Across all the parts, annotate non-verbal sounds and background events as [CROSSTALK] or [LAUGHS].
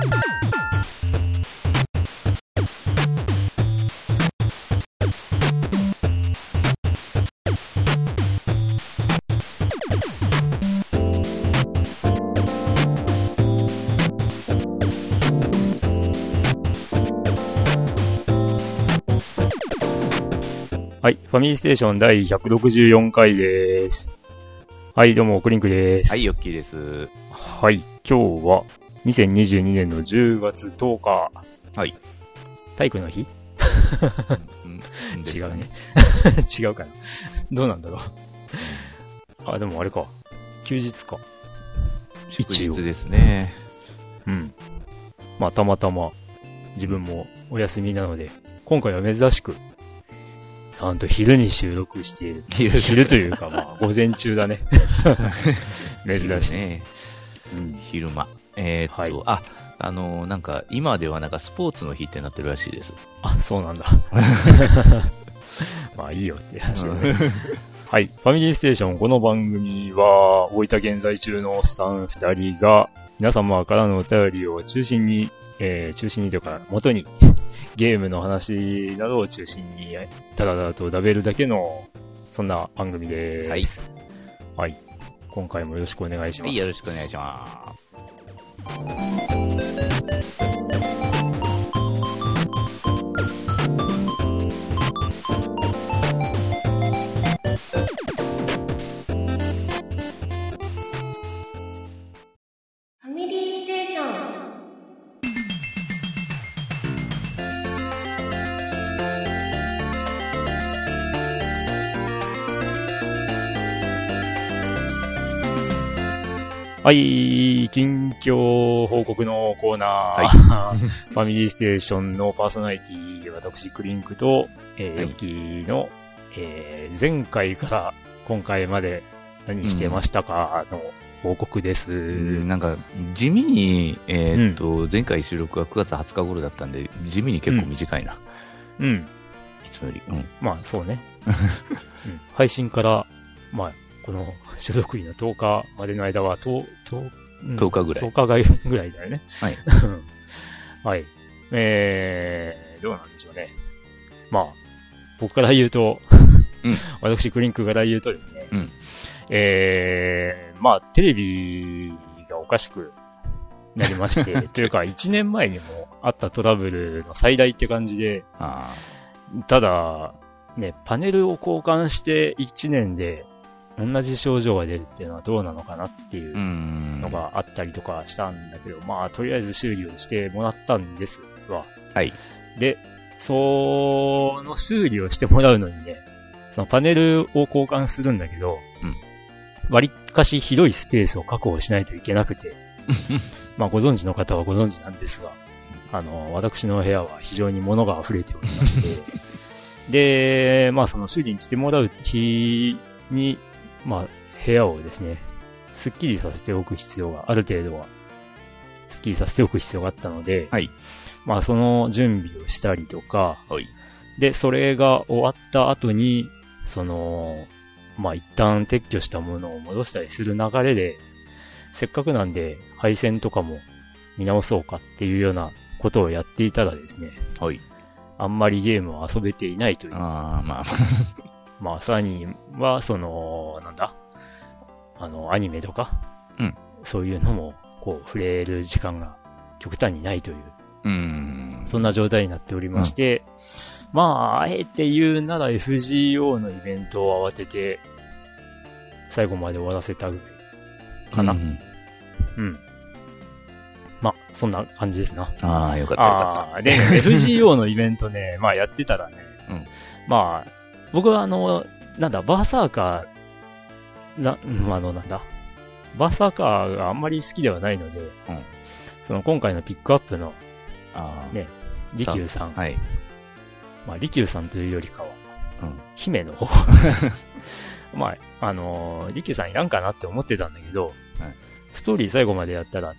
はい。ファミリーステーション第164回です。はい、どうも、クリンクです。はい、ヨッキーです。はい。今日は、2022年の10月10日。はい。体育の日？うん [LAUGHS] 違うね。[LAUGHS] 違うかな。どうなんだろう？あ、でもあれか。休日か。祝一応日ですね。うん。まあ、たまたま、自分もお休みなので、今回は珍しく、なんと昼に収録している。[LAUGHS] 昼昼というか、まあ、午前中だね。珍しい。ね。うん。昼間。えーっと、はいあ、あのーなんか、今ではなんかスポーツの日ってなってるらしいです。あ、そうなんだ。[LAUGHS] まあいいよって話だね。[LAUGHS] はい。ファミリーステーション、この番組は、大分現在中のおっさん二人が、皆様からのお便りを中心に、えー、中心にというか、元に、[LAUGHS] ゲームの話などを中心に、ただただとダベるだけの、そんな番組です。はい。はい。今回もよろしくお願いします。はい、よろしくお願いします。はい、近況報告のコーナー。[LAUGHS] ファミリーステーションのパーソナリティ、私、クリンクと、えー、はいキーの、えー、前回から今回まで何してましたかの報告です。うんなんか、地味に、えーっと、前回収録は9月20日頃だったんで、地味に結構短いな。うん。いつもより。うん。まあ、そうね。[LAUGHS] うん配信から、まあ、この [LAUGHS] 収録日の10日までの間は、10, 10, うん10日ぐらい10日ぐらいぐらいだよね。はい。[LAUGHS] はい。えー、どうなんでしょうね。まあ、僕から言うと、うん [LAUGHS] 私、クリンクから言うとですね、うんえー、まあ、テレビがおかしくなりまして、[LAUGHS] というか、1年前にもあったトラブルの最大って感じで、あただ、ね、パネルを交換して1年で同じ症状が出るっていうのはどうなのかなっていう。のがあったりとかしたんだけど、まあ、とりあえず修理をしてもらったんですわ。はい。で、その修理をしてもらうのにね、そのパネルを交換するんだけど、うん割かし広いスペースを確保しないといけなくて、[LAUGHS] まあご存知の方はご存知なんですが、あの、私の部屋は非常に物が溢れておりまして、[LAUGHS] で、まあその修理に来てもらう日に、まあ部屋をですね、スッキリさせておく必要が、ある程度は、スッキリさせておく必要があったので、はい。まあその準備をしたりとか、はい。で、それが終わった後に、その、まあ一旦撤去したものを戻したりする流れで、せっかくなんで配線とかも見直そうかっていうようなことをやっていたらですね、はい。あんまりゲームを遊べていないという。ああ、まあ、まあサニーは、その、なんだ？あの、アニメとか、うん。そういうのも、こう、触れる時間が極端にないという。うん。そんな状態になっておりまして、まあ、あえて言うなら FGO のイベントを慌てて、最後まで終わらせたぐらいかな。ううん。ん。まあ、そんな感じですな。ああ、よかったよかああー、で、ね、FGO のイベントね、まあやってたらね、うん。まあ、僕はあの、なんだ、バーサーカー、な、うんあの、なんだ、バーサーカーがあんまり好きではないので、うんその今回のピックアップのあ。ね利休さん、はい。まあ、利休さんというよりかは、うん姫の方。[LAUGHS] まあ、あのー、利休さんいらんかなって思ってたんだけど、はいストーリー最後までやったら、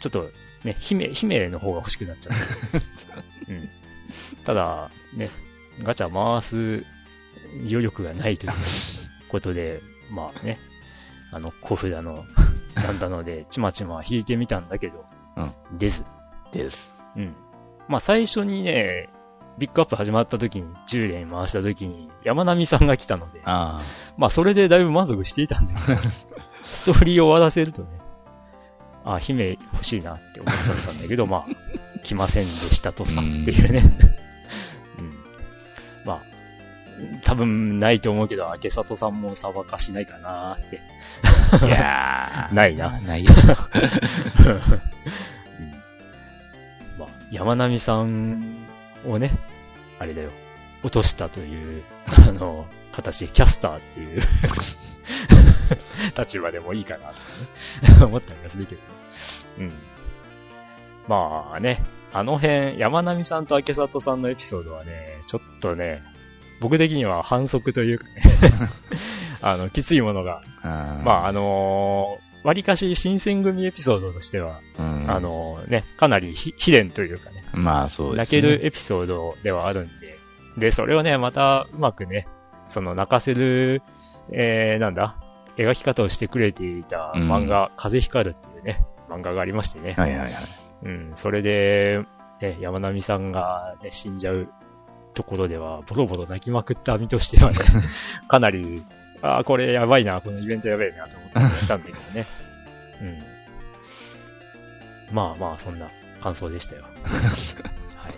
ちょっとね、姫、姫の方が欲しくなっちゃった。[LAUGHS] うん。ただ、ね、ガチャ回す余力がないということで、まあね、あの、小札の、なんだので、ちまちま引いてみたんだけど、うん出ず。です。うん。まあ最初にね、ビッグアップ始まった時に、10連回した時に、山並さんが来たので、あまあそれでだいぶ満足していたんだけど、[LAUGHS] ストーリーを終わらせるとね、あ、姫欲しいなって思っちゃったんだけど、まあ、来ませんでしたとさ、っていうね。多分ないと思うけど、明里さんも裁かしないかなって。あ。いやー [LAUGHS] ないな。ないよ。[LAUGHS] うんまあ、山並さんをね、あれだよ、落としたという、[LAUGHS] あの、形でキャスターっていう立場でもいいかなって、ね、思ったりはするけど。うん。まあね、あの辺、山並さんと明里さんのエピソードはね、ちょっとね、僕的には反則というかね、[LAUGHS] あの、きついものが、あまあ、あのー、割かし新選組エピソードとしては、あ、うん、あのね、かなりひ秘伝というかね、まあそうで泣すね。けるエピソードではあるんで、で、それをね、またうまくね、その泣かせる、えー、なんだ、描き方をしてくれていた漫画、風光るっていうね、漫画がありましてね。はいはいはい。うん、それで、ね、山並さんが、ね、死んじゃうところでは、ボロボロ泣きまくった身としてはね、[LAUGHS] かなり、ああ、これやばいな、このイベントやばいなと思ったりしたんだけどね。[LAUGHS] うん。まあまあ、そんな感想でしたよ。[LAUGHS] はい。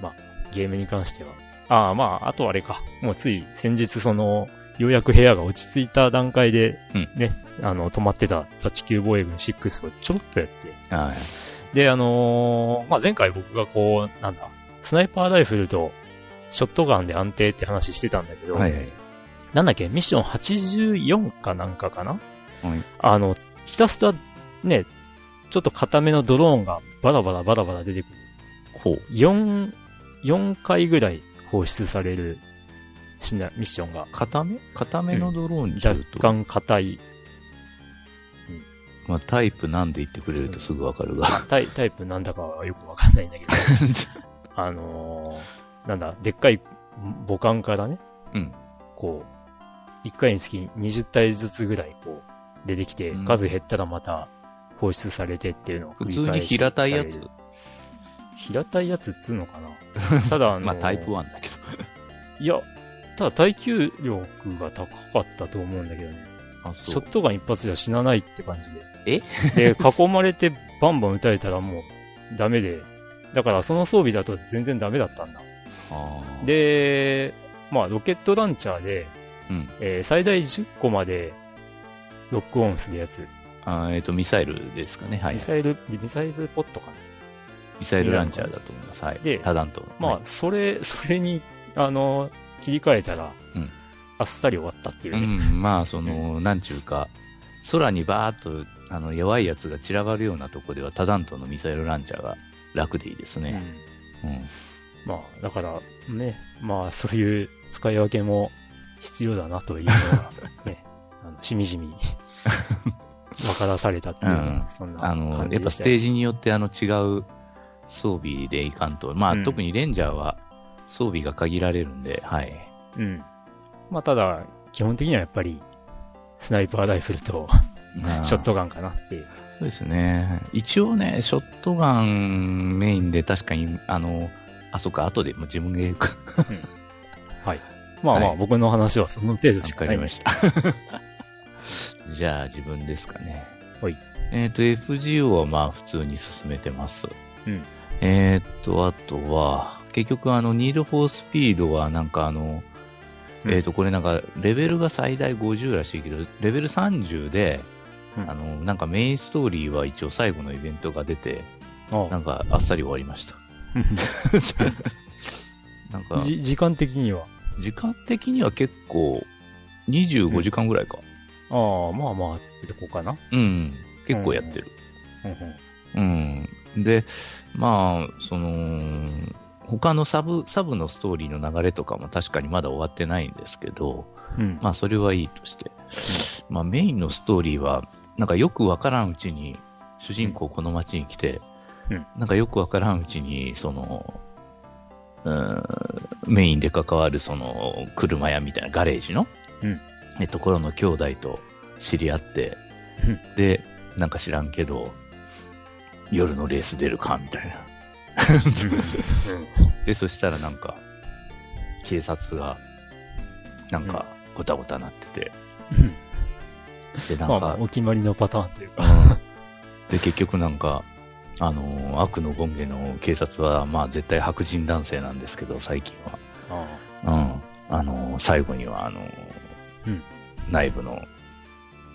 まあ、ゲームに関しては。ああ、まあ、あとあれか。もうつい先日その、ようやく部屋が落ち着いた段階で、うんね、あの、止まってたサチキュー防衛軍6をちょろっとやって、はい。で、あのーまあ、前回僕がこう、なんだ、スナイパーライフルと、ショットガンで安定って話してたんだけど、はいはい。なんだっけ、ミッション84かなんかかな？はい。あの、ひたすら、ね、ちょっと固めのドローンがバラバラバラバラ出てくる。ほう。4、4回ぐらい放出されるしなミッションが。固め？固めのドローンって若いうと、干硬い、まあタイプなんで言ってくれるとすぐわかるが。タイタイプなんだかはよくわかんないんだけど、[LAUGHS] あのーなんだ、でっかい母艦からね、うん。こう、1回につき20体ずつぐらいこう、出てきて、うん数減ったらまた放出されてっていうのを繰普通にり返し平たいやつ。平たいやつっつうのかな [LAUGHS] ただあのーまあタイプ1だけど。いや、ただ耐久力が高かったと思うんだけどね。あ、そうショッ。トガン一発じゃ死なないって感じで。え？で、囲まれてバンバン撃たれたらもうダメで。だからその装備だと全然ダメだったんだ。で、まあロケットランチャーで、うん。えー最大10個までロックオンするやつ。あーえっ、と、ミサイルですかね。はい。ミミサイル、ミサイルポットかな。サイルランチャーだと思います。はい。で多弾頭。まあ、はいそれ、それに、あの、切り替えたら、うんあっさり終わったっていううね。ん、まあ、その、なんちゅうか、空にバーっと、あの、弱いやつが散らばるようなとこでは、多弾頭のミサイルランチャーが楽でいいですね。うんうん。まあ、だから、ね、まあ、そういう使い分けも必要だなというのが、ね、[LAUGHS] あのしみじみ [LAUGHS] 分からされたっていう、うんそんなあ感の、やっぱステージによって、あの、違う装備でいかんと。まあ、うん特にレンジャーは装備が限られるんで、はい。うん。まあ、ただ、基本的にはやっぱり、スナイパーライフルとまあ [LAUGHS] ショットガンかなっていう。そうですね。一応ね、ショットガンメインで確かに、あの、あ、そっか、後でもう自分が言うか。はい。まあまあ、はい僕の話はその程度しわかないかりました。[LAUGHS] じゃあ自分ですかね。はい。えっ、と、FGO はまあ普通に進めてます。うん。えっ、と、あとは、結局あの、ニードフォースピードはなんかあの、うんえっ、と、これなんか、レベルが最大50らしいけど、レベル30で、うんあの、なんかメインストーリーは一応最後のイベントが出て、あなんかあっさり終わりました。なん。か、時間的には。時間的には結構、25時間ぐらいか。ああ、まあまあ、ってとこかな。うん、結構やってる。うん。うん。うん。で、まあ、その、他のサブ、サブのストーリーの流れとかも確かにまだ終わってないん。ですけど、うん。まあそれはいいとして、まあメインのストーリーは、なん。かよくわからん。うちに、主人公この街に来て、うん。なんかよくわからんうちに、その、うんメインで関わるその車屋みたいなガレージの、うん。えところの兄弟と知り合って、うん。で、なんか知らんけど、夜のレース出るかみたいな。で、そしたらなんか、警察が、なんか、ごたごたなってて、で、なんか、まあまあ、お決まりのパターンというか。うん。で、結局なんか、あのー悪の権下の警察は、まあ絶対白人男性なんですけど、最近は。あうん。あのー最後には、あのーうん内部の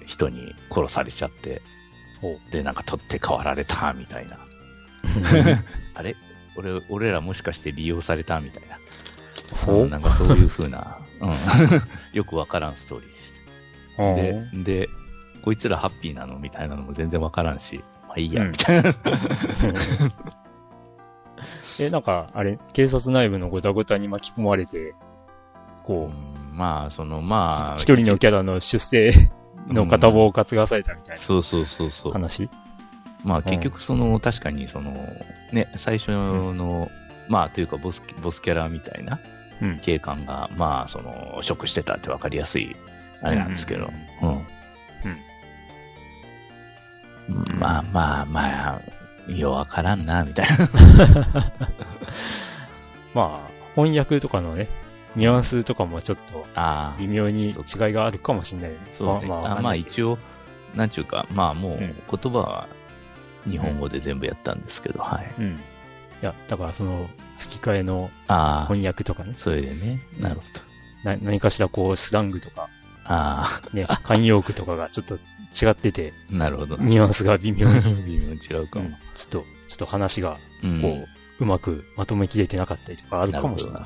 人に殺されちゃって、ほで、なんか取って代わられた、みたいな。[LAUGHS] あれ？俺、俺らもしかして利用されたみたいな。ほうんなんかそういう風な、うん。[LAUGHS] よくわからんストーリーでした。うで、で、こいつらハッピーなの？みたいなのも全然わからんし、まあいいや、うん。みたいな。[LAUGHS] え、なんか、あれ、警察内部のごたごたに巻き込まれて、う。こんまあ、その、まあ、う、一人のキャラの出世の片棒を担がされたみたいそうそうそうそう。な。話？まあ結局その、確かにその、ね、最初の、まあというかボス、ボスキャラみたいなうん。警官が、まあその、職してたってわかりやすい、あれなんですけど、うん。うんまあまあまあ、ようわからんな、みたいな。[LAUGHS] まあ、翻訳とかのね、ニュアンスとかもちょっとああ、微妙に違いがあるかもしれないよね。そうね。まあ、あまあわかんないけど一応、なんちゅうか、まあもううん言葉は日本語で全部やったんですけど、はい。うん。いや、だからその、吹き替えのああ、翻訳とかね、それでね、なるほど。な何かしらこう、スラングとか、あね、慣用句とかがちょっと違ってて、あ、なるほど。ニュアンスが微妙に、[LAUGHS] 微妙に違うかも。うんちょっと、ちょっと話が、うんこう、うまくまとめきれてなかったりとかあるかもしれない。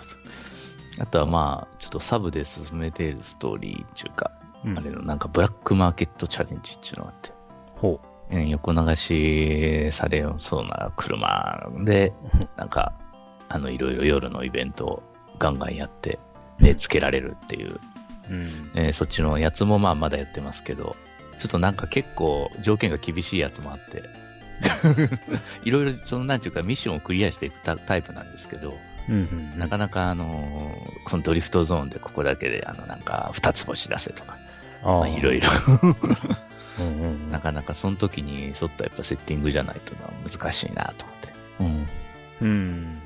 あとはまあ、ちょっとサブで進めているストーリーっていうか、うんあれのなんかブラックマーケットチャレンジっていうのがあって、ほうん横流しされそうな車で、う。なんか、あの、いろいろ夜のイベントをガンガンやって、目つけられるっていう、うん。えーそっちのやつもまあまだやってますけど、ちょっとなんか結構条件が厳しいやつもあって、[LAUGHS] いろいろそのなんていうかミッションをクリアしていくタタイプなんですけど、うんうん。なかなかあのーこのドリフトゾーンでここだけであのなんか二つ星出せとか、ああまあいろいろ、うんうんうん。なかなかその時に沿ったやっぱセッティングじゃないと難しいなと思って。うん。うん。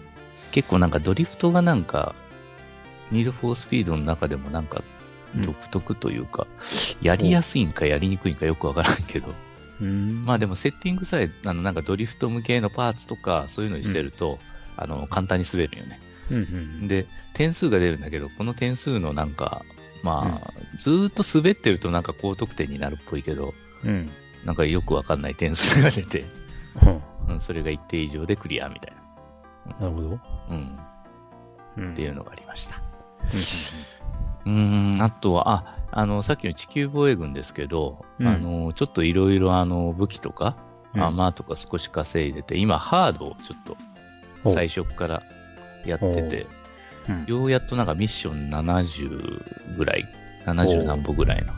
結構なんかドリフトがなんか、ニードフォースピードの中でもなんかうん独特というか、やりやすいんかやりにくいんかよくわからんけど、うん。まあでもセッティングさえ、あのなんかドリフト向けのパーツとかそういうのにしてると、あの簡単に滑るよね。うんうん。で、点数が出るんだけど、この点数のなんか、まあ、ずーっと滑ってるとなんか高得点になるっぽいけど、うん。なんかよくわかんない点数が出て、うんうん、それが一定以上でクリアみたいなるほど。な、うん、うんっていうのがありました。うん、あとは、あ、あの、さっきの地球防衛軍ですけど、うん。あの、ちょっといろいろあの、武器とか、うん。アーマーとか少し稼いでて、今、ハードをちょっと、最初からやってて、う。ん。ようやっとなんかミッション70ぐらい、70何歩ぐらいの、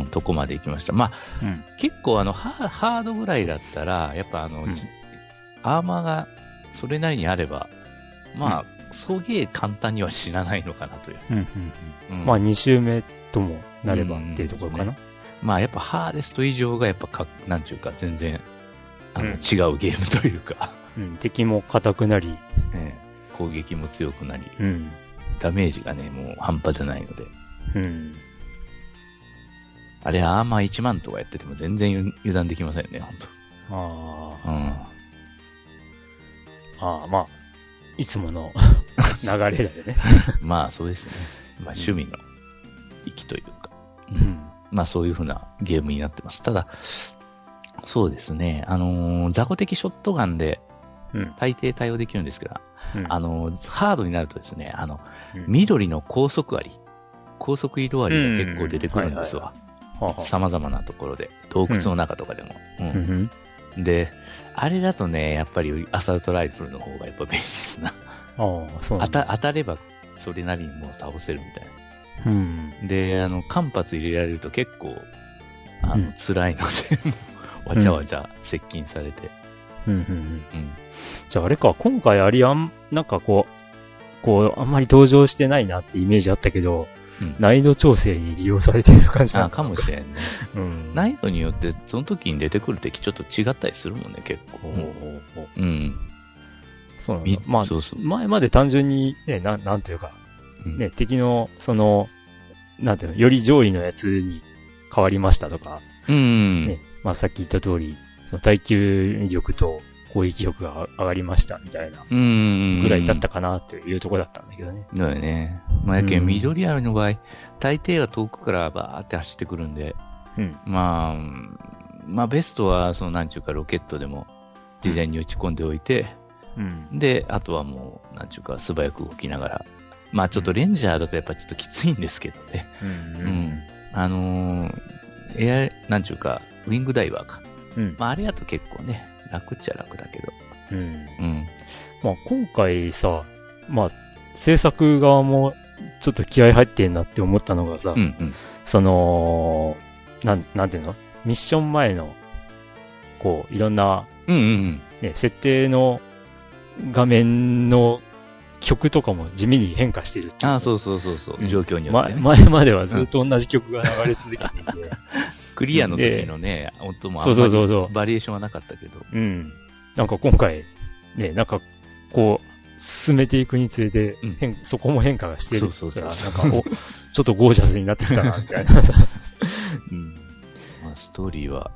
うん、とこまで行きました。まあ、うん。結構あの、ハハードぐらいだったら、やっぱあの、うん。じアーマーがそれなりにあれば、まあ、そげえ簡単には死なないのかなという。まあ、2周目ともなればっていうところかな。まあやっぱハーデスト以上がやっぱか、なんちゅうか全然、あの、違うゲームというか、うん。敵も硬くなり、ええ攻撃も強くなり、うん。ダメージがね、もう半端じゃないので、うん。あれアーマー1万とかやってても全然油断できませんね、あ本当うん。あ、ああ、まあ、いつもの流れだよね。[LAUGHS] まあそうですね。まあ趣味の域というか、ううんん。まあそういうふうなゲームになってます。ただ、そうですね、あのー雑魚的ショットガンでうん。大抵対応できるんですけど、うんあのーハードになるとですね、あの、うん緑の高速あり、高速移動ありが結構出てくるんですわ。はあはあ様々なところで、洞窟の中とかでも。ううんん。で、あれだとね、やっぱりアサルトライフルの方がやっぱ便利ですな。ああ、そうなんだ。当た当たればそれなりにもう倒せるみたいうん。な。で、あの、間髪入れられると結構、あの、うん辛いので、[LAUGHS] わちゃわちゃ接近されて。うん。うん。うん。じゃああれか、今回ありあん、なんかこう、こう、あんまり登場してないなってイメージあったけど、うん難易度調整に利用されてる感じなあのかもしれんね。うん。難易度によって、その時に出てくる敵ちょっと違ったりするもんね、結構。ほうん。そうなんみだ。まあ、そうそう。前まで単純に、ね、なん、なんていうか、うんね、敵の、その、なんていうの、より上位のやつに変わりましたとか、うん。ね、まあさっき言った通り、その耐久力と攻撃力が上がりましたみたいなうん。ぐらいだったかなっていうところだったんだけどね。だよね。まあ、やけん、うん緑あるの場合、大抵は遠くからバーって走ってくるんで、うん。まあ、うんまあ、ベストは、その、なんちゅうか、ロケットでも、事前に打ち込んでおいて、うん。で、あとはもう、なんちゅうか、素早く動きながら、まあ、ちょっとレンジャーだとやっぱちょっときついんですけどね。う。うんん。あのーエア、なんちゅうか、ウィングダイバーか。うん。まあ、あれやと結構ね、楽っちゃ楽だけど。うん。うん。まあ今回さ、まあ、制作側もちょっと気合入ってんなって思ったのがさ、うん、うん。その、なん、なんていうの？ミッション前の、こう、いろんな、うん、うん。ね、設定の画面の曲とかも地味に変化してるってああ、そうそうそうそうう、ん状況によって、まね前まではずっと同じ曲が流れ続けていて、[LAUGHS] クリアの時のね、音もあんまりバリエーションはなかったけど。うん。なんか今回、ね、なんか、こう、進めていくにつれてうん、変そこも変化がしてるそうそうそうなんか、お、ちょっとゴージャスになってきたな、みたいなさ。[LAUGHS] うん。まあ、ストーリーは、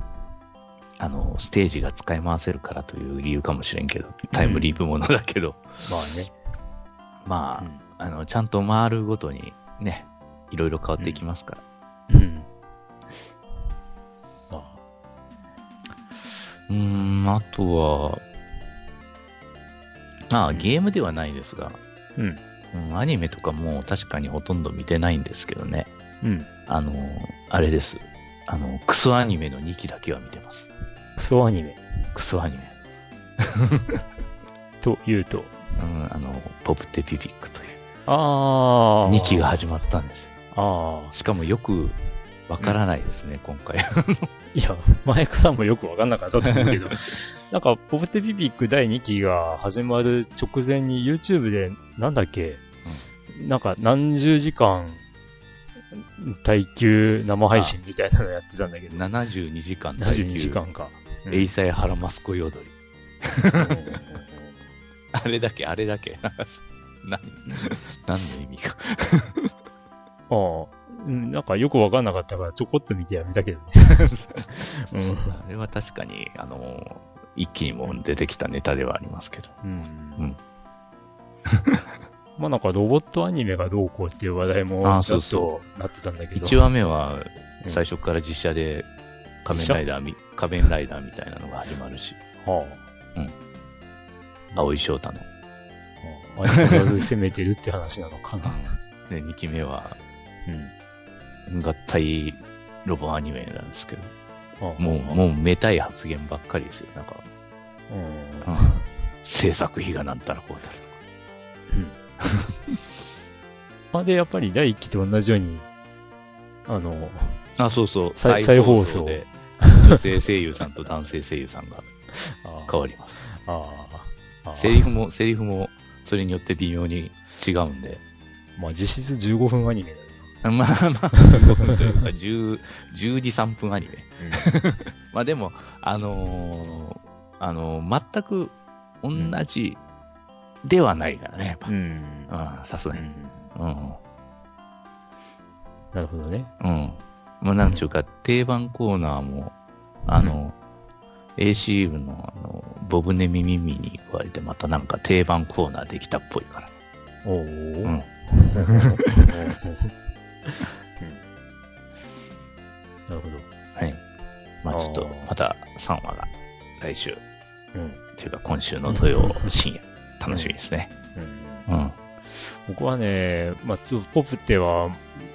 あの、ステージが使い回せるからという理由かもしれんけど、タイムリープものだけど、まあね。まあ、あの、ちゃんと回るごとにね、いろいろ変わっていきますから。うん。まうーん、あとは、まあ、ゲームではないですが、うん。うん、アニメとかも確かにほとんど見てないんですけどね。うん。あの、あれです。あの、クソアニメの2期だけは見てます。クソアニメクソアニメ。[LAUGHS] というと、うん、あの、ポプテピピックというああ。2期が始まったんですよ。ああ。しかもよくわからないですね、今回。[LAUGHS] いや、前からもよくわかんなかったと思うけど、[LAUGHS] なんか、ポプテピピック第2期が始まる直前に YouTube で、なんだっけ、なんか何十時間、耐久生配信みたいなのやってたんだけど、72時間耐久72時間か。うんエイサイハラマスコヨドリ。[LAUGHS] あれだけ、あれだけ。[LAUGHS] な何の意味か。ああ、うんなんかよくわかんなかったからちょこっと見てやめたけどね。[LAUGHS] うんあれは確かに、あの、一気にも出てきたネタではありますけど。うんうん [LAUGHS] まあなんかロボットアニメがどうこうっていう話題もちょっあそうそとなってたんだけど。1話目はうん最初から実写で仮面ライダーみ、仮面ライダーみたいなのが始まるし、は青井翔太の。あ、相変わらず攻めてるって話なのかな。で、2期目はうん。合体ロボアニメなんですけど、もう、もうめたい発言ばっかりですよ。なんか、うん。うん制作費がなんたらこうたらとか。[LAUGHS] まあで、やっぱり第一期と同じように、あの、あ、そうそう。再再放送で、女性声優さんと男性声優さんが [LAUGHS] あ変わります。あああ、セリフも、セリフも、それによって微妙に違うんで。まあ実質15分アニメだよ [LAUGHS] まあまあ、15分というか、10、10時3分アニメ。[LAUGHS] まあでも、あのーあのー全く同じではないからね、やっぱ。うん。うん、さすがに。うん。うん。なるほどね。うん。まあ、なんちゅうか、定番コーナーも、あの、AC 部の、あの、ボブネミミミに加えて、またなんか定番コーナーできたっぽいから。おお。うん。[LAUGHS] 3話が来週、うん。っていうか今週の土曜深夜、楽しみですね。うんうん。僕はね、まあちょっとポプテは、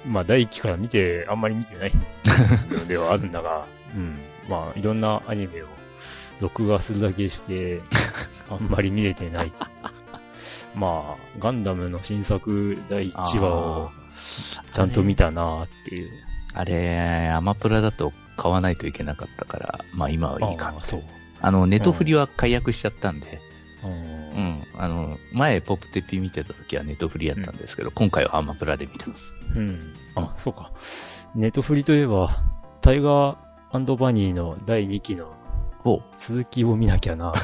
まあ第一期から見て、あんまり見てない [LAUGHS] のではあるんだが、うん。まあいろんなアニメを録画するだけして、[LAUGHS] あんまり見れてない。まあ、ガンダムの新作第1話をちゃんと見たなっていう。あれ、アマプラだと買わないといけなかったから、まあ今はいいかああそう。あの、ネトフリは解約しちゃったんで、う。うんん。あの、前ポップテピ見てた時はネトフリやったんですけど、今回はアマプラで見てます。うん。あ、そうか。ネットフリといえば、タイガーバニーの第2期の。続きを見なきゃな [LAUGHS]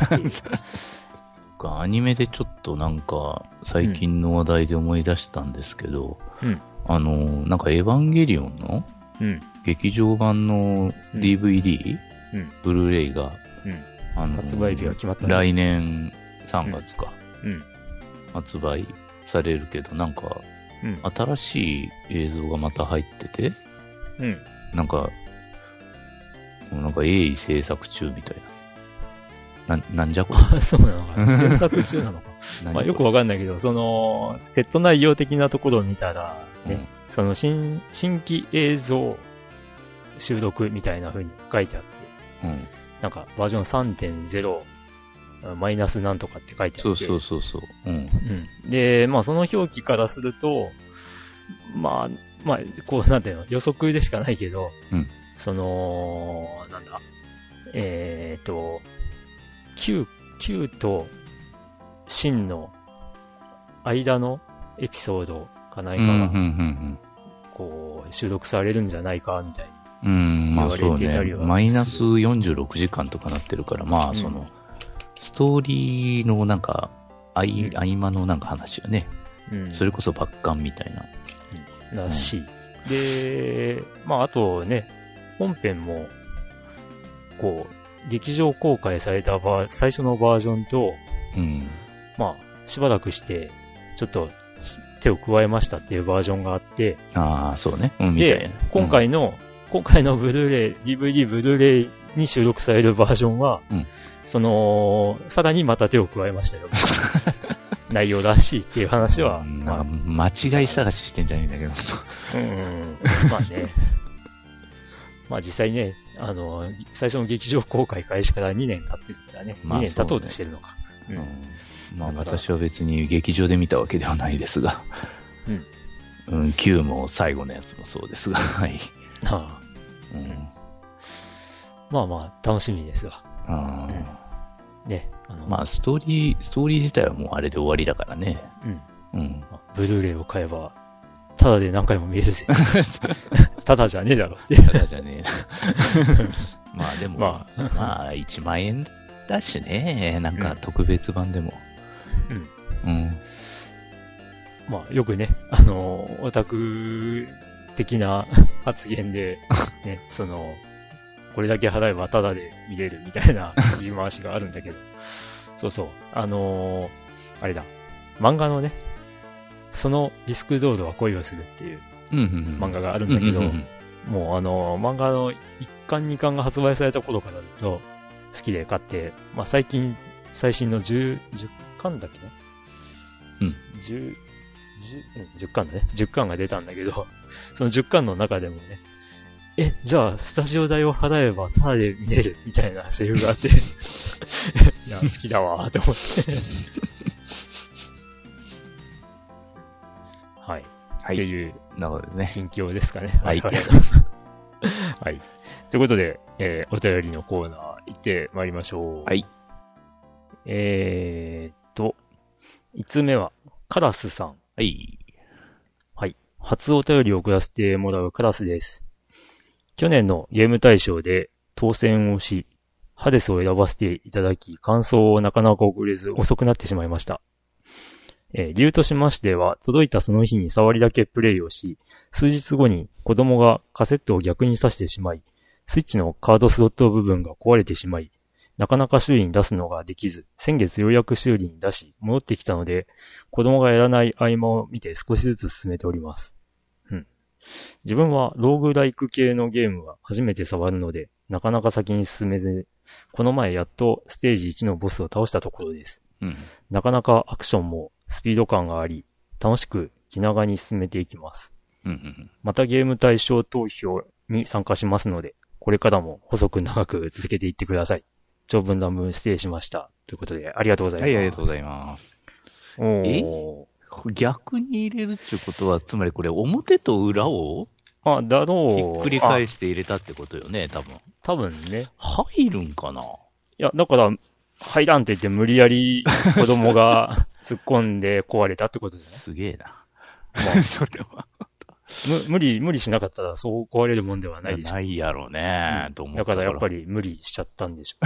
アニメでちょっとなんか、最近の話題で思い出したんですけど、うんあの、なんかエヴァンゲリオンのうん。劇場版の DVD、うん。ブルーレイが、うん。あの発売日は決まったね来年3月か、うん。発売されるけど、なんか、うん。新しい映像がまた入ってて、うん。なんか、なんか鋭意制作中みたいな。な、なんじゃこれ？あ、そうなのかな。[LAUGHS] 制作中なのか。何まあ、よくこわかんないけど、その、セット内容的なところを見たら、れね、その新、新規映像収録みたいな風に書いてあって、うん。うん。なんかバージョン3.0、マイナスなんとかって書いてあって。そうそうそうそう。うん。うん。で、まあその表記からすると、まあ、まあ、こうなんていうの、予測でしかないけど、うんその、なんだ、えーと、Q、Q と真の間のエピソードかないかうん、うん、うが、ん、こう、収録されるんじゃないか、みたいな。うん。うん、まあそうね。マイナス46時間とかなってるから、まうんあその、ストーリーのなんか、合間のなんか話よね。うん。それこそバッカンみたいな。らしい。で、まあ、あとね、本編も、こう、劇場公開されたバー最初のバージョンと、うん。まあ、しばらくして、ちょっとし手を加えましたっていうバージョンがあって、ああ、そうね。うん、でな。、今回の、今回のブルーレイ、DVD ブルーレイに収録されるバージョンは、うんその、さらにまた手を加えましたよ。[LAUGHS] 内容らしいっていう話は、うんまあ、間違い探ししてんじゃねえんだけど。うんうん、まあね。[LAUGHS] まあ実際ね、あの、最初の劇場公開開始から2年経ってるからね。まあ2年経とうとしてるのか。うんうんまあ私は別に劇場で見たわけではないですが。うん。Q も最後のやつもそうですが。はい。ああうん。まあまあ、楽しみですわ。あーね。あの、まあ、ストーリー、ストーリー自体はもうあれで終わりだからね。うん。うん。まあブルーレイを買えば、ただで何回も見えるぜ。[LAUGHS] ただじゃねえだろ。ただじゃねえな。[LAUGHS] まあでも、ままあ、1万円だしね。なんうんか特別版でも。うん。うん。まあよくね、あの、オタク的な [LAUGHS] 発言で、ね、その、これだけ払えばタダで見れるみたいな [LAUGHS] 言い回しがあるんだけど、そうそう、あのーあれだ、漫画のね、そのリスク道路は恋をするっていう。漫画があるんうんだけど、もうあのー漫画の1巻2巻が発売された頃からずっと好きで買って、まあ最近最新の10、10巻だっけ？なうん。10、10, うん10巻だね。10巻が出たんだけど、[LAUGHS] その10巻の中でもね、え、じゃあ、スタジオ代を払えば、ただで見れるみたいなセリフがあって、[LAUGHS] いや、好きだわ、と思って。[LAUGHS] はい。はい。っていうなるほどですね。近況ですかね。はいはい。ということで、えーお便りのコーナー行ってまいりましょう。はい。えーっと、5つ目は、カラスさん。はい。はい。初お便りを送らせてもらうカラスです。去年のゲーム大賞で当選をし、ハデスを選ばせていただき、感想をなかなか送れず遅くなってしまいました。えー理由としましては、届いたその日に触りだけプレイをし、数日後に子供がカセットを逆に挿してしまい、スイッチのカードスロット部分が壊れてしまい、なかなか修理に出すのができず、先月ようやく修理に出し、戻ってきたので、子供がやらない合間を見て少しずつ進めております。うん。自分はローグライク系のゲームは初めて触るので、なかなか先に進めず、この前やっとステージ1のボスを倒したところです。うん。なかなかアクションもスピード感があり、楽しく気長に進めていきます。うんうんまたゲーム対象投票に参加しますので、これからも細く長く続けていってください。長文乱文失礼しました。ということで、ありがとうございます。はい、ありがとうございいます。ます。おー逆に入れるっていうことは、つまりこれ表と裏をあ、だろう。ひっくり返して入れたってことよね、多分。あ多分ね。入るんかな？いや、だから、入らんって言って無理やり子供が突っ込んで壊れたってことじゃないすげえな。まあ [LAUGHS] それは。む無理、無理しなかったらそう壊れるもんではないでしょ。ないやろうね、うんと思だからやっぱり無理しちゃったんでしょ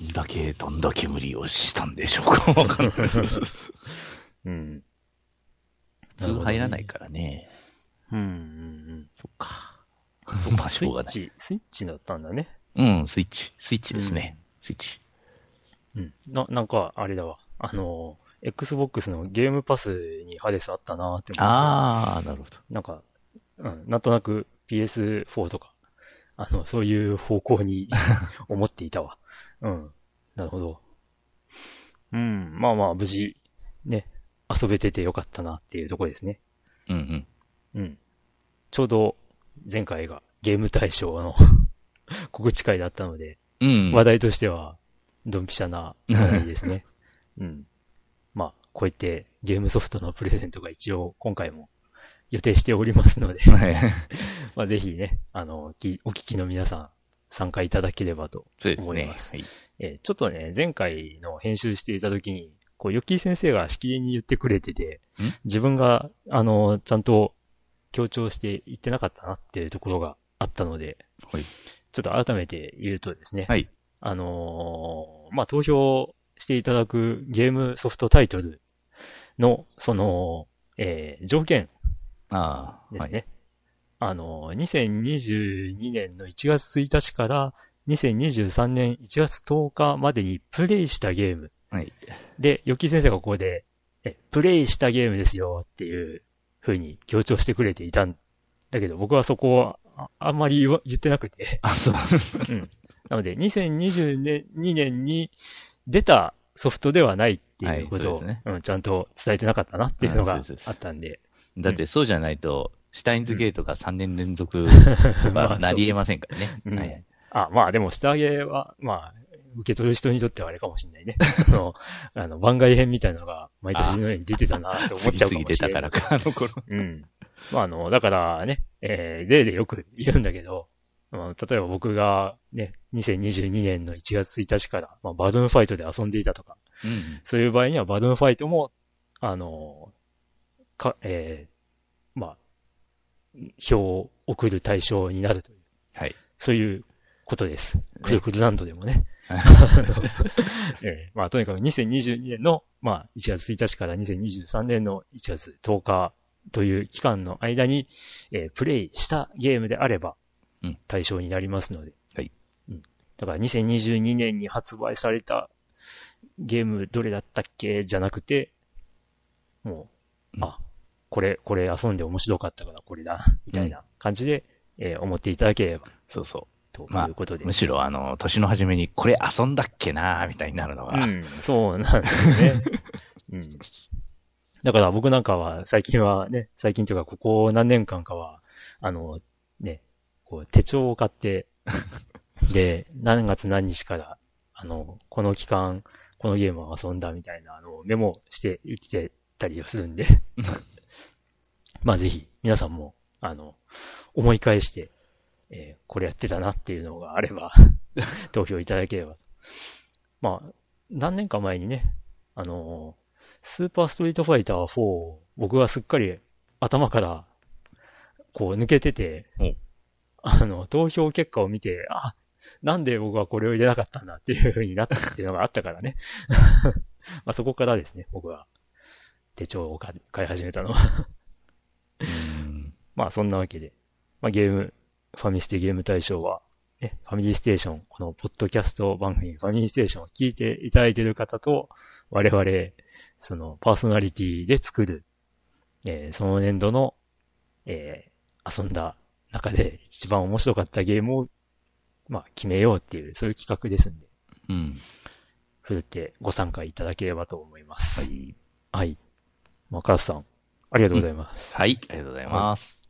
う。んだけ、どんだけ無理をしたんでしょうか。わかんない。普うん。通入らないからね。うん、うん、そっか。うん。まあ、しスイょうがない。ッチ、スイッチだったんだね。うん、スイッチ。スイッチですね。スイッチ。うん。な、なんか、あれだわ。あの、Xbox のゲームパスにハデスあったなーって思って。あー、なるほど。なんか、うん、なんとなく PS4 とか、あの、そういう方向に思っていたわ。[LAUGHS] うん。なるほど。うん。まあまあ、無事、ね、遊べててよかったなっていうところですね。うんうん。うん。ちょうど、前回がゲーム大賞の [LAUGHS] 告知会だったので、うん。話題としては、ドンピシャな話題ですね。[LAUGHS] うん。まあ、こうやってゲームソフトのプレゼントが一応今回も予定しておりますので、はい。[LAUGHS] まあぜひね、あの、きお聞きの皆さん参加いただければと。思いますはい。えーちょっとね、前回の編集していた時に、こう、ヨッキー先生がしきりに言ってくれててん、自分が、あの、ちゃんと強調して言ってなかったなっていうところがあったので、はい。ちょっと改めて言うとですね、はい。あのーまあ、投票していただくゲームソフトタイトルの、その、えー条件ああ、はい。ですね。あの、2022年の1月1日から2023年1月10日までにプレイしたゲーム。はい。で、ヨッキー先生がここで、え、プレイしたゲームですよっていう風に強調してくれていたんだけど、僕はそこはああんまり言ってなくて。あ、そう。なので、2022年に出たソフトではないっていうことを、はいねうん、ちゃんと伝えてなかったなっていうのがあったんで。だってそうじゃないと、シュタインズゲートが3年連続 [LAUGHS] とまあかなり得ませんからね。うんはい。あ、まあでも、下上げは、まあ、受け取る人にとってはあれかもしれないね。[LAUGHS] その、あの、番外編みたいなのが毎年のように出てたなって思っちゃうかもしれない。たからか、[LAUGHS] あの頃。うん。まあ、あの、だからね、えー、例でよく言うんだけど、まあ、例えば僕がね、2022年の1月1日から、まあ、バルーンファイトで遊んでいたとか、うん。そういう場合にはバルーンファイトも、あの、か、えー、まあ、票を送る対象になるという、はい。そういうことです。クルクルランドでもね。[LAUGHS] えーまあ、とにかく2022年の、まあ、1月1日から2023年の1月10日という期間の間に、えープレイしたゲームであればうん、対象になりますので。はい。うん。だから2022年に発売されたゲームどれだったっけじゃなくて、もう、うんあ、これ、これ遊んで面白かったからこれだ、みたいな感じで、えー思っていただければ、そうそとまあいうことで。う。むしろ、あの、年の初めに、これ遊んだっけなみたいになるのが。うん、そうなんですね。[LAUGHS] うん。だから僕なんかは最近はね、最近というかここ何年間かは、あの、ね、こう手帳を買って、[LAUGHS] で、何月何日から、あの、この期間、このゲームを遊んだみたいな、あの、メモして生きてたりをするんで、[LAUGHS] まあぜひ、皆さんも、あの、思い返して、えーこれやってたなっていうのがあれば、[LAUGHS] 投票いただければ。まあ、何年か前にね、あのースーパーストリートファイター4を僕はすっかり頭から、こう抜けててお、あの、投票結果を見て、あ、なんで僕はこれを入れなかったんだっていう風になったっていうのがあったからね。[LAUGHS] まあそこからですね、僕は手帳を買い始めたのは。うんまあそんなわけで、まあゲーム、ファミステゲーム大賞は、ね、ファミリーステーション、このポッドキャスト番組、ファミリーステーションを聞いていただいている方と、我々、そのパーソナリティで作る、えーその年度の、えー遊んだ中で一番面白かったゲームを、まあ決めようっていう、そういう企画ですんで、うん。ふるってご参加いただければと思います。はい。はい。まあ、カラスさん、ありがとうございます。はい、ありがとうございます。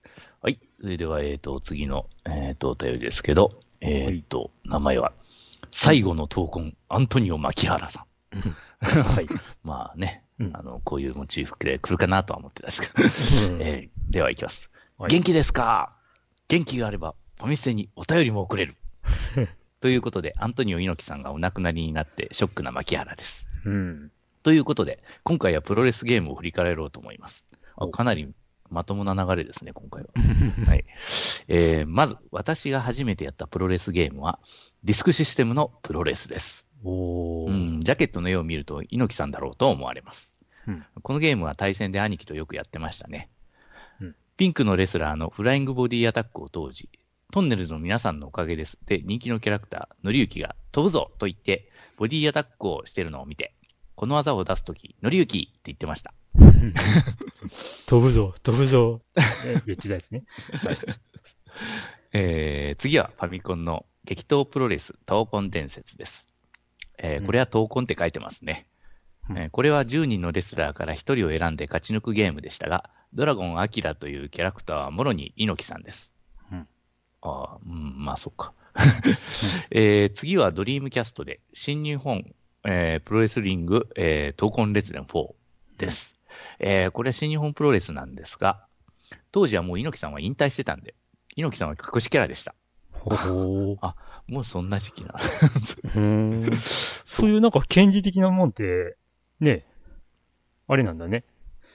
はい。それでは、えっ、と、次の、えっ、と、お便りですけど、えっ、と、名前は、最後の闘魂、アントニオ・牧原さん。はい。[LAUGHS] まあね、うんあの、こういうモチーフで来るかなとは思ってたんですけど、うんえーでは行きます。はい元気ですか？元気があれば、ファミステにお便りも送れる。[LAUGHS] ということで、アントニオ猪木さんがお亡くなりになってショックな牧原です。うん。ということで、今回はプロレスゲームを振り返ろうと思います。かなりまともな流れですね、今回は。[LAUGHS] はい。えー、まず、私が初めてやったプロレスゲームは、ディスクシステムのプロレスです。おー。うん、ジャケットの絵を見ると猪木さんだろうと思われます。うんこのゲームは対戦で兄貴とよくやってましたね。うんピンクのレスラーのフライングボディアタックを当時、トンネルズの皆さんのおかげです。で、人気のキャラクター、のりゆきが飛ぶぞと言って、ボディアタックをしてるのを見て、この技を出すとき、のりゆきって言ってました。飛ぶぞ、飛ぶぞ。[LAUGHS] ね言ってたやつね。えー、次はファミコンの激闘プロレス闘魂伝説です。えーうんこれは闘魂って書いてますね。うんえーこれは10人のレスラーから1人を選んで勝ち抜くゲームでしたが、ドラゴンアキラというキャラクターはもろに猪木さんです。うんああ、うん、まあそっか。[LAUGHS] えー次はドリームキャストで新日本、えープロレスリング、えー闘魂列伝4です。えーこれは新日本プロレスなんですが、当時はもう猪木さんは引退してたんで、猪木さんは隠しキャラでした。ほほー。[LAUGHS] もうそんな時期な。[LAUGHS] そういうなんか権利的なもんって、ね、あれなんだね。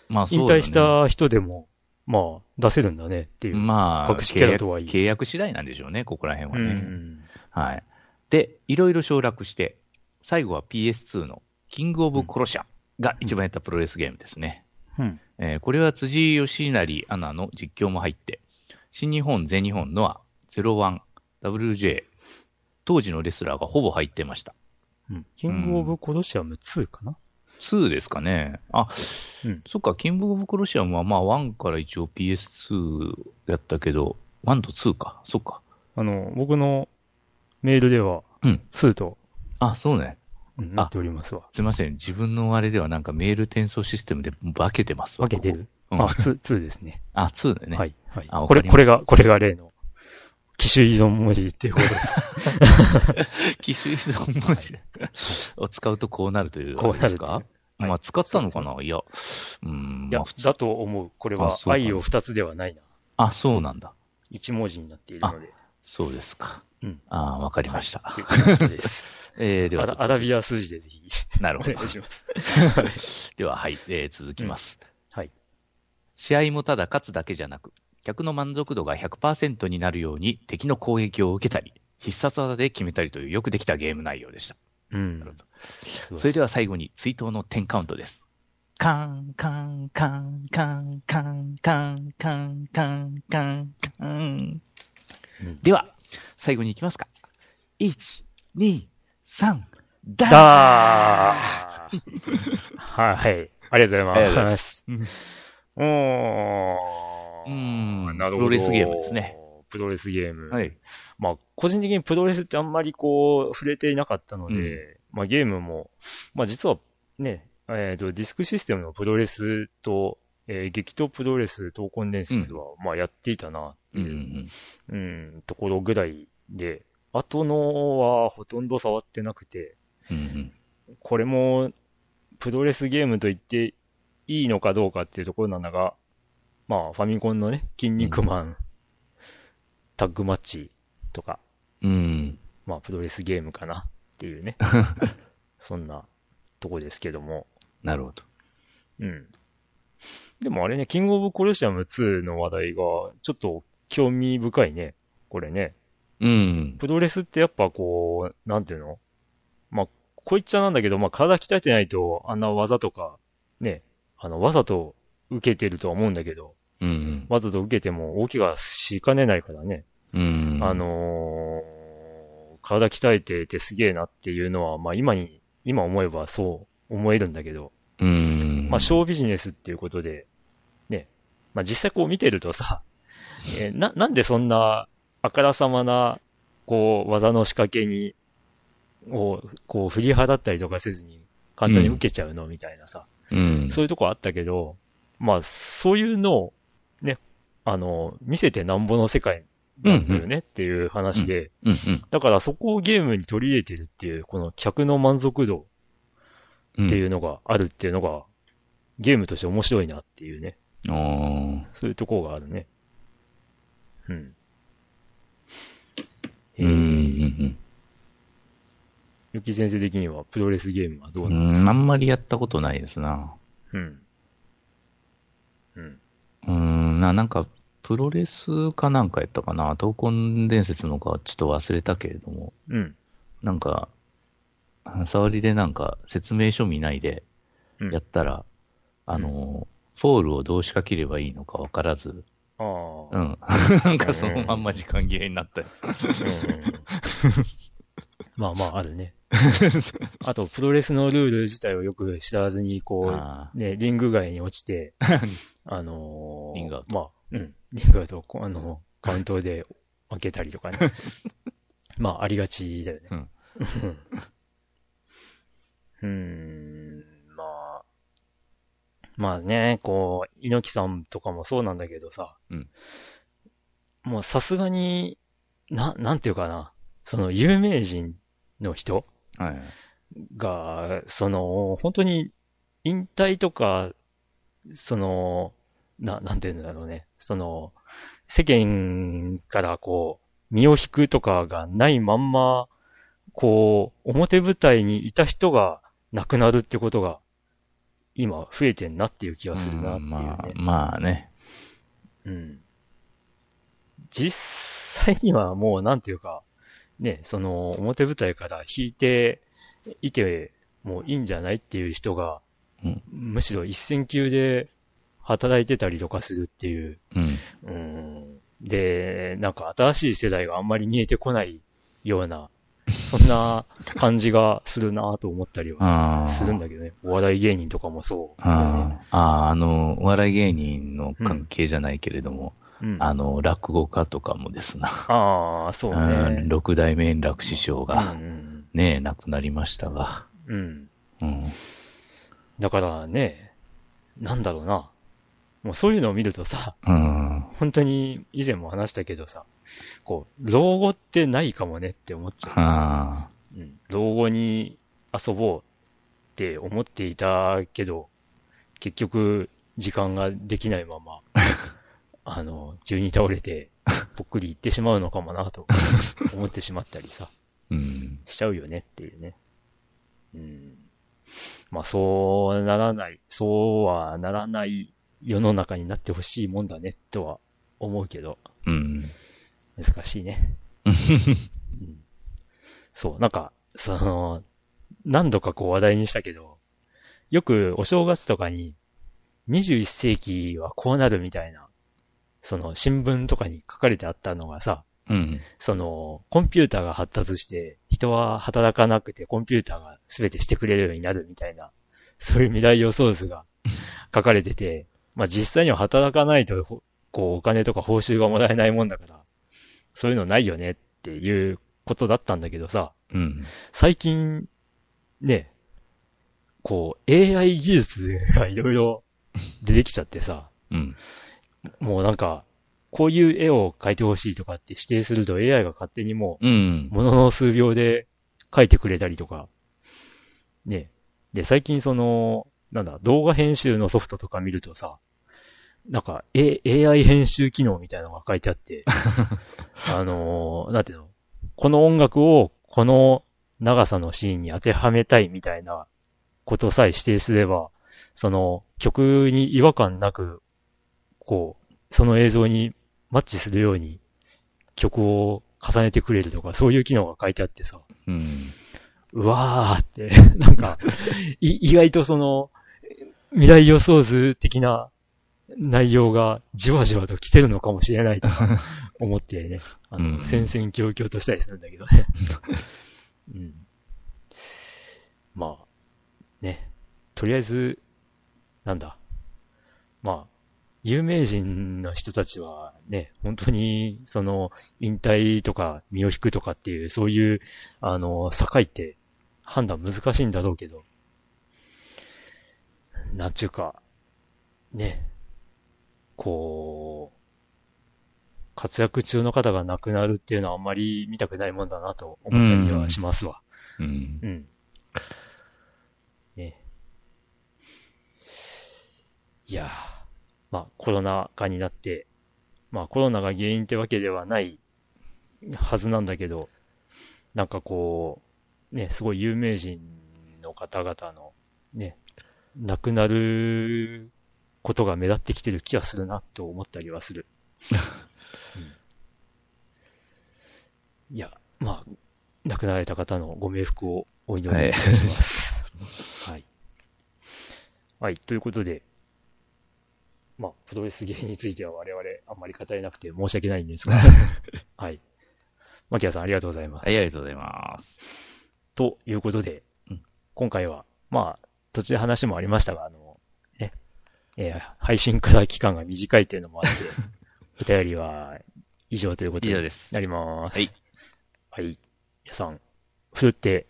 まあそうよね引退した人でも、まあ、出せるんだねっていう。まあ、隠しキャラとはいえ契約次第なんでしょうね、ここら辺はね。うん。はい。で、いろいろ省略して、最後は PS2 のキングオブコロシャが一番やったプロレスゲームですね。うん。えーこれは辻義成アナの実況も入って、新日本、全日本のは01、WJ、当時のレスラーがほぼ入ってました。うん。キングオブコロシアム2かな？2ですかね。あ、うんそっか、キングオブコロシアムはまあ1から一応 PS2 やったけど、1と2か。そっか。あの、僕のメールでは、うん2と、あ、そうね。うん、なっておりますわ。すいません。自分のあれではなんかメール転送システムで分けてますわ。分けてるここあ、2、2ですね。うん、あ、2でね。はい。はい。あわこれ、これが、これが例の、機種依存文字っていうことです。機種依存文字を使うとこうなるというこうですか？はいまあ使ったのかな？いや、うん、いやだと思う。これは愛を2つではないな。あ、そうなんだ。一文字になっているので。そうですか。うん。あわかりました。とい。[LAUGHS] えー、ではアラビア数字でぜひ、なるほどお願い。します。[LAUGHS] では、はい、えー続きます。はい。試合もただ勝つだけじゃなく、客の満足度が100%になるように敵の攻撃を受けたり、必殺技で決めたりというよくできたゲーム内容でした。うんなるほど。それでは最後に追悼の10カウントです。カンカンカンカンカンカンカンカンカンカン。うんでは、最後に行きますか。1、2、3、ダー [LAUGHS] はい。ありがとうございありがとうございま。ます。うんなるほど。プロレスゲームですね。プロレスゲーム。はい。まあ、個人的にプロレスってあんまりこう、触れていなかったので、うんまあゲームも、まあ実はね、えっ、と、ディスクシステムのプロレスと、えー激闘プロレス闘魂伝説は、まあやっていたなってうんういう、んうん、ところぐらいで、後のはほとんど触ってなくて、うんうんこれも、プロレスゲームと言っていいのかどうかっていうところなんだが、まあ、ファミコンのね、筋肉マン、タッグマッチとか、うん。うん。まあ、プロレスゲームかなっていうね。[LAUGHS] そんなとこですけども。なるほど。うん。でもあれね、キングオブコロシアム2の話題が、ちょっと興味深いね。これね。うん。プロレスってやっぱこう、なんていうの？まあ、こう言っちゃなんだけど、まあ、体鍛えてないと、あんな技とか、ね、あの、わざと受けてるとは思うんだけど、うんわざと受けても大怪我しかねないからね。うん。あ、のー体鍛えててすげえなっていうのは、まあ今に、今思えばそう思えるんだけど、うん。まあショービジネスっていうことで、ね、まあ実際こう見てるとさ、[LAUGHS] えーな、なんでそんなあからさまな、こう、技の仕掛けに、を、こう振り払ったりとかせずに簡単に受けちゃうの？みたいなさ、うん。そういうとこあったけど、まあそういうのを、ね、あの、見せてなんぼの世界なんだよねっていう話で、うんうん。だからそこをゲームに取り入れてるっていう、この客の満足度うん。っていうのがあるっていうのが、ゲームとして面白いなっていうね。そういうところがあるね。うん。うんうんゆき先生的にはプロレスゲームはどううなんですん。あかんまりやったことないですな。うん。うん。うん、な、なんか、プロレスかなんかやったかな？闘魂伝説のかちょっと忘れたけれども。うん。なんか、触りでなんか説明書見ないでうんやったら、あの、フォールをどう仕掛ければいいのかわからず、ああ。う。ん。[LAUGHS] なんかそのまんま時間切れになったよ。うんうん [LAUGHS] まあまあ、あるね。[LAUGHS] あと、プロレスのルール自体をよく知らずに、こあう、ね、リング外に落ちて、[LAUGHS] あのーリングアウトまあ、うん、リングアウト、こあの、カウントで負けたりとかね。[LAUGHS] まあ、ありがちだよね。うんうん。うん、まあ、まあね、こう、猪木さんとかもそうなんだけどさ、うんもうさすがに、な、なんていうかな、その有名人の人はい。が、その、本当に引退とか、その、な、なんていうんだろうね。その、世間からこう、身を引くとかがないまんま、こう、表舞台にいた人が亡くなるってことが、今増えてんなっていう気がするなっていうね。まあ、まあね。うん。実際にはもうなんていうか、ね、その表舞台から引いていてもういいんじゃないっていう人が、うんむしろ一線級で働いてたりとかするっていう、うん。うん。で、なんか新しい世代があんまり見えてこないような、そんな [LAUGHS] 感じがするなと思ったりは。するんだけどね。お笑い芸人とかもそう。ああ、ああ、あの、お笑い芸人の関係じゃないけれども、うん、あの、落語家とかもですな。ああ、そううんね。六代目円楽師匠うんが、うんね、亡くなりましたが。うん。うん。だからね、なんだろうな。もうそういうのを見るとさ、うん。本当に以前も話したけどさ、こう、老後ってないかもねって思っちゃあう。うん、老後に遊ぼうって思っていたけど、結局時間ができないまま、[LAUGHS] あの、急に倒れて、[LAUGHS] ぽっくり行ってしまうのかもなと思ってしまったりさ。あ。うん。しちゃうよねっていうね。うん。まあそうならない、そうはならない世の中になってほしいもんだねとは思うけど、うん。難しいね。[LAUGHS] うん、そう、なんか、その、何度かこう話題にしたけど、よくお正月とかに21世紀はこうなるみたいな、その新聞とかに書かれてあったのがさ、うん。その、コンピューターが発達して、人は働かなくてコンピューターが全てしてくれるようになるみたいな、そういう未来予想図が [LAUGHS] 書かれてて、まあ実際には働かないと、ほこう、お金とか報酬がもらえないもんだから、そういうのないよねっていうことだったんだけどさ、うん。最近、ね、こう、AI 技術がいろいろ出てきちゃってさ、うん。もうなんか、こういう絵を描いてほしいとかって指定すると AI が勝手にもううん。ものの数秒で書いてくれたりとか。ね。で、最近その、なんだ、動画編集のソフトとか見るとさ、なんか、A、AI 編集機能みたいなのが書いてあって、[LAUGHS] あのーなんていうの？この音楽をこの長さのシーンに当てはめたいみたいなことさえ指定すれば、その曲に違和感なく、こう、その映像にマッチするように曲を重ねてくれるとか、そういう機能が書いてあってさ、うん。うわーって、[LAUGHS] なんか、い意外とその、未来予想図的な内容がじわじわと来てるのかもしれないとか [LAUGHS] 思ってね、あの、うん戦々恐々としたりするんだけどね。[LAUGHS] うん。まあ、ね、とりあえず、なんだ、まあ、有名人の人たちはね、本当に、その、引退とか身を引くとかっていう、そういう、あの、境って判断難しいんだろうけど、なんちゅうか、ね、こう、活躍中の方が亡くなるっていうのはあんまり見たくないもんだなと思ったりはしますわ。うん。うん。ね。いやーまあコロナ禍になって、まあコロナが原因ってわけではないはずなんだけど、なんかこう、ね、すごい有名人の方々の、ね、亡くなることが目立ってきてる気がするなと思ったりはする。うんいや、まあ、亡くなられた方のご冥福をお祈りいたします。はい。はい、ということで、まあ、プロレス芸については我々あんまり語れなくて申し訳ないんですが、[LAUGHS] はい。マキアさんありがとうございます。はい、ありがとうございます。ということで、うん今回は、まあ、途中で話もありましたが、あの、ね、えー配信から期間が短いっていうのもあって、[LAUGHS] お便りは以上ということに以上です。なります。はい。はい。皆さん、ふるって、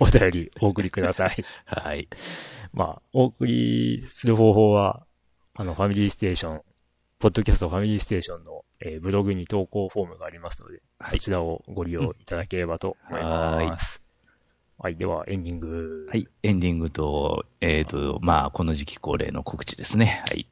お便りお送りください。[LAUGHS] はい。まあ、お送りする方法は、あの、ファミリーステーション、ポッドキャストファミリーステーションの、えーブログに投稿フォームがありますので、はいそちらをご利用いただければと思います。はい、では、エンディング。はい。エンディングと、えっ、と、まあ、この時期恒例の告知ですね。はい。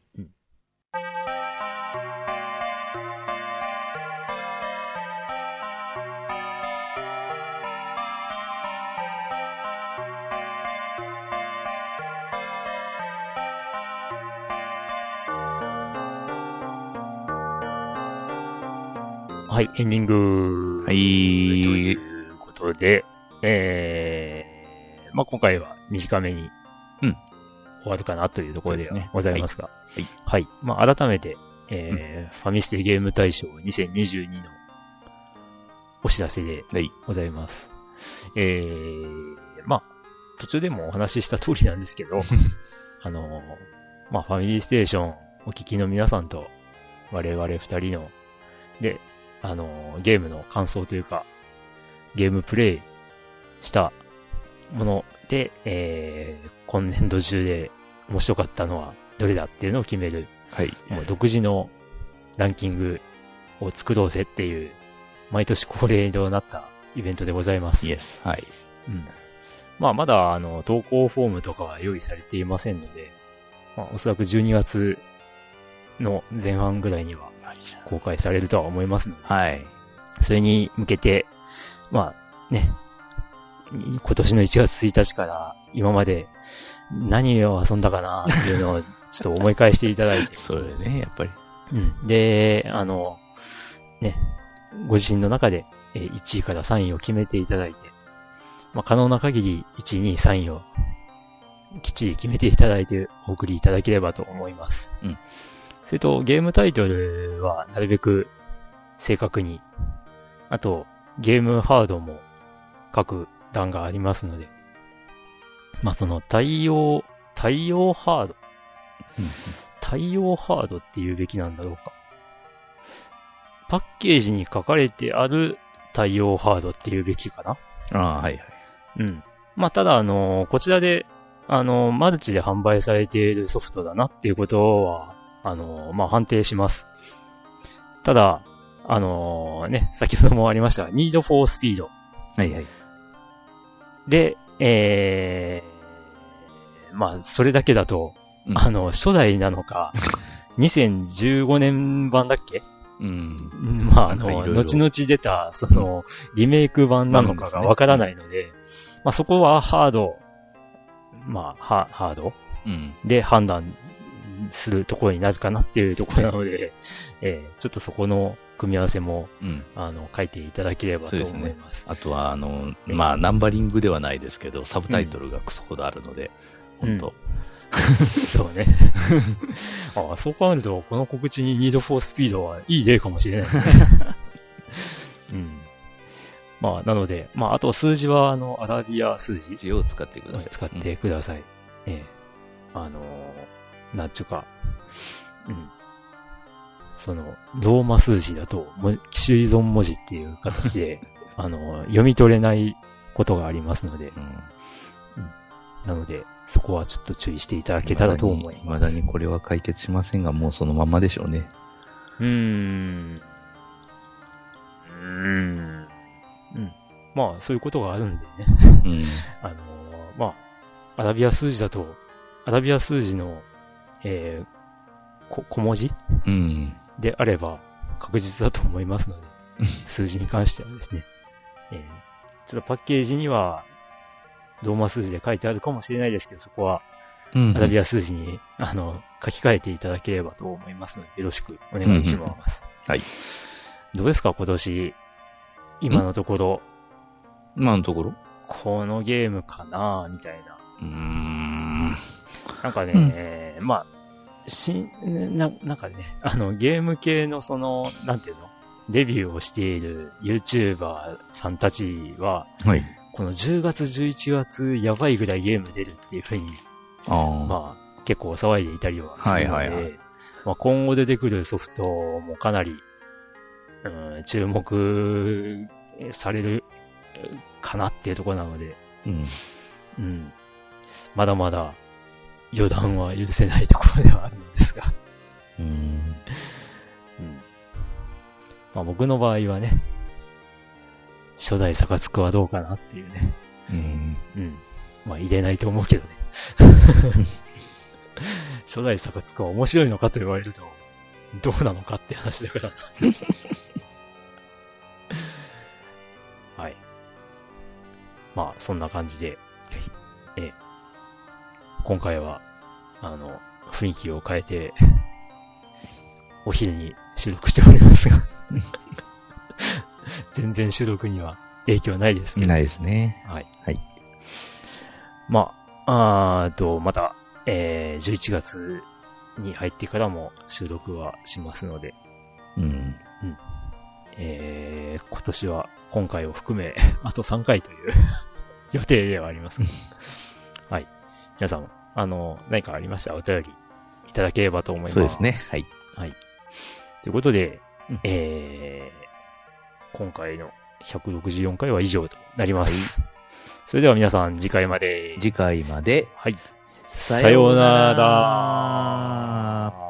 はい、エンディング。はとい。いうことで、えー、まあ、今回は短めに、うん終わるかなというところでございますが、いはい。まあ、改めて、えーファミステゲーム大賞2022のお知らせではい。ございます。えー、まあ、途中でもお話しした通りなんですけど、[LAUGHS] あの、まあ、ファミリーステーションお聞きの皆さんと、我々二人の、で、あの、ゲームの感想というか、ゲームプレイしたもので、えー、今年度中で面白かったのはどれだっていうのを決める、はい。もう独自のランキングを作ろうぜっていう、毎年恒例となったイベントでございます。イエス。はい。うん。まあ、まだ、あの、投稿フォームとかは用意されていませんので、まあ、おそらく12月の前半ぐらいには公開されるとは思いますので、はい。それに向けて、まあ、ね、今年の1月1日から今まで何を遊んだかなっていうのをちょっと思い返していただいて、[LAUGHS] それね、やっぱり。うん。で、あの、ね、ご自身の中でえー1位から3位を決めていただいて、まあ、可能な限り1位、2位、3位をきっちり決めていただいてお送りいただければと思います。うん。それと、ゲームタイトルはなるべく正確に、あと、ゲームハードも各段がありますので、まあ、その対応、対応ハード対応ハードって言うべきなんだろうか。パッケージに書かれてある対応ハードって言うべきかなああ、はいはい。うん。まあ、ただ、あのこちらで、あのマルチで販売されているソフトだなっていうことは、あのまあ、判定します。ただ、あのね、先ほどもありましたが、Need for Speed はいはい。で、えー、まあ、それだけだと、うんあの、初代なのか、[LAUGHS] 2015年版だっけ？うん。まあ、あの、なんかいろいろ後々出た、その、リメイク版なのかがわからないので、まあそこはハード、まあ、ハハード？うん。で判断するところになるかなっていうところなので、えーちょっとそこの組み合わせも、うん。あの、書いていただければと思います。あとは、あの、まあ、ナンバリングではないですけど、サブタイトルがクソほどあるので、うん本当、[LAUGHS] そうね。あそう考えると、この告知に Need for Speed はいい例かもしれない、ね。[LAUGHS] うん。まあ、なので、まあ、あと数字は、あの、アラビア数字字を使ってください。使ってください。ええ。あのー、なんちゅうか、うん。その、ローマ数字だと、も種依存文字っていう形で、[LAUGHS] あのー、読み取れないことがありますので、うん。なので、そこはちょっと注意していただけたらと思いまます。だにこれは解決しませんが、もうそのままでしょうね。うーん。うーん。うん。まあ、そういうことがあるんでね。うん。[LAUGHS] あのーまあ、アラビア数字だと、アラビア数字の、えー、こ小文字？うん。であれば確実だと思いますので、[LAUGHS] 数字に関してはですね、えー、ちょっとパッケージには、ローマ数字で書いてあるかもしれないですけど、そこはうん。アラビア数字に、あの、書き換えていただければと思いますので、よろしくお願いします。はい。どうですか、今年。今のところ、今のところ？このゲームかな？みたいな。うーん。なんかね、まあ、しな、なんかね、あの、ゲーム系のその、なんていうの？レビューをしている YouTuber さんたちは、はい。この10月、11月、やばいぐらいゲーム出るっていうふうに、ああ。まあ、結構騒いでいたりはするので、はいはいはいまあ、今後出てくるソフトもかなり、うん、注目されるかなっていうところなので、うん。うん。まだまだ予断は許せないところではあるのですが、うん。うん。まあ僕の場合はね、初代サカツクはどうかなっていうね。うん。うん。まあ入れないと思うけどね。[LAUGHS] 初代サカツクは面白いのかと言われると、どうなのかって話だから。[LAUGHS] はい。まあそんな感じで、ええ、今回は、あの、雰囲気を変えて、お昼に収録しておりますが、[LAUGHS] 全然収録には影響ないですけど、ないですね。はい。はい。まあ、あーと、また、えー、11月に入ってからも収録はしますので、うん。えー、今年は今回を含め、[LAUGHS] あと3回という [LAUGHS] 予定ではあります。はい。皆さん、あの、何かありました？らお便りいただければと思います。そうですね。はい。はい。ということで、うんえー、今回の164回は以上となります。それでは皆さん、次回まで。次回まで。はい。さようならら。